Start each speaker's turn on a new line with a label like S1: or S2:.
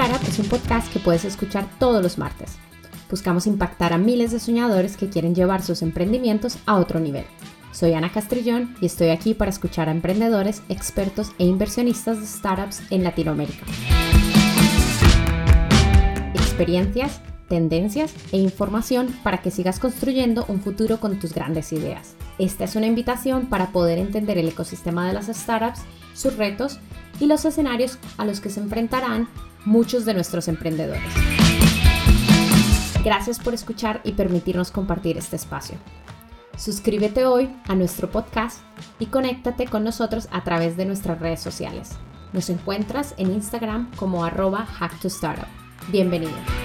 S1: Startup es un podcast que puedes escuchar todos los martes. Buscamos impactar a miles de soñadores que quieren llevar sus emprendimientos a otro nivel. Soy Ana Castrillón y estoy aquí para escuchar a emprendedores, expertos e inversionistas de startups en Latinoamérica. Experiencias, tendencias e información para que sigas construyendo un futuro con tus grandes ideas. Esta es una invitación para poder entender el ecosistema de las startups, sus retos y los escenarios a los que se enfrentarán muchos de nuestros emprendedores. Gracias por escuchar y permitirnos compartir este espacio. Suscríbete hoy a nuestro podcast y conéctate con nosotros a través de nuestras redes sociales. Nos encuentras en Instagram como arroba hacktostartup. Bienvenido.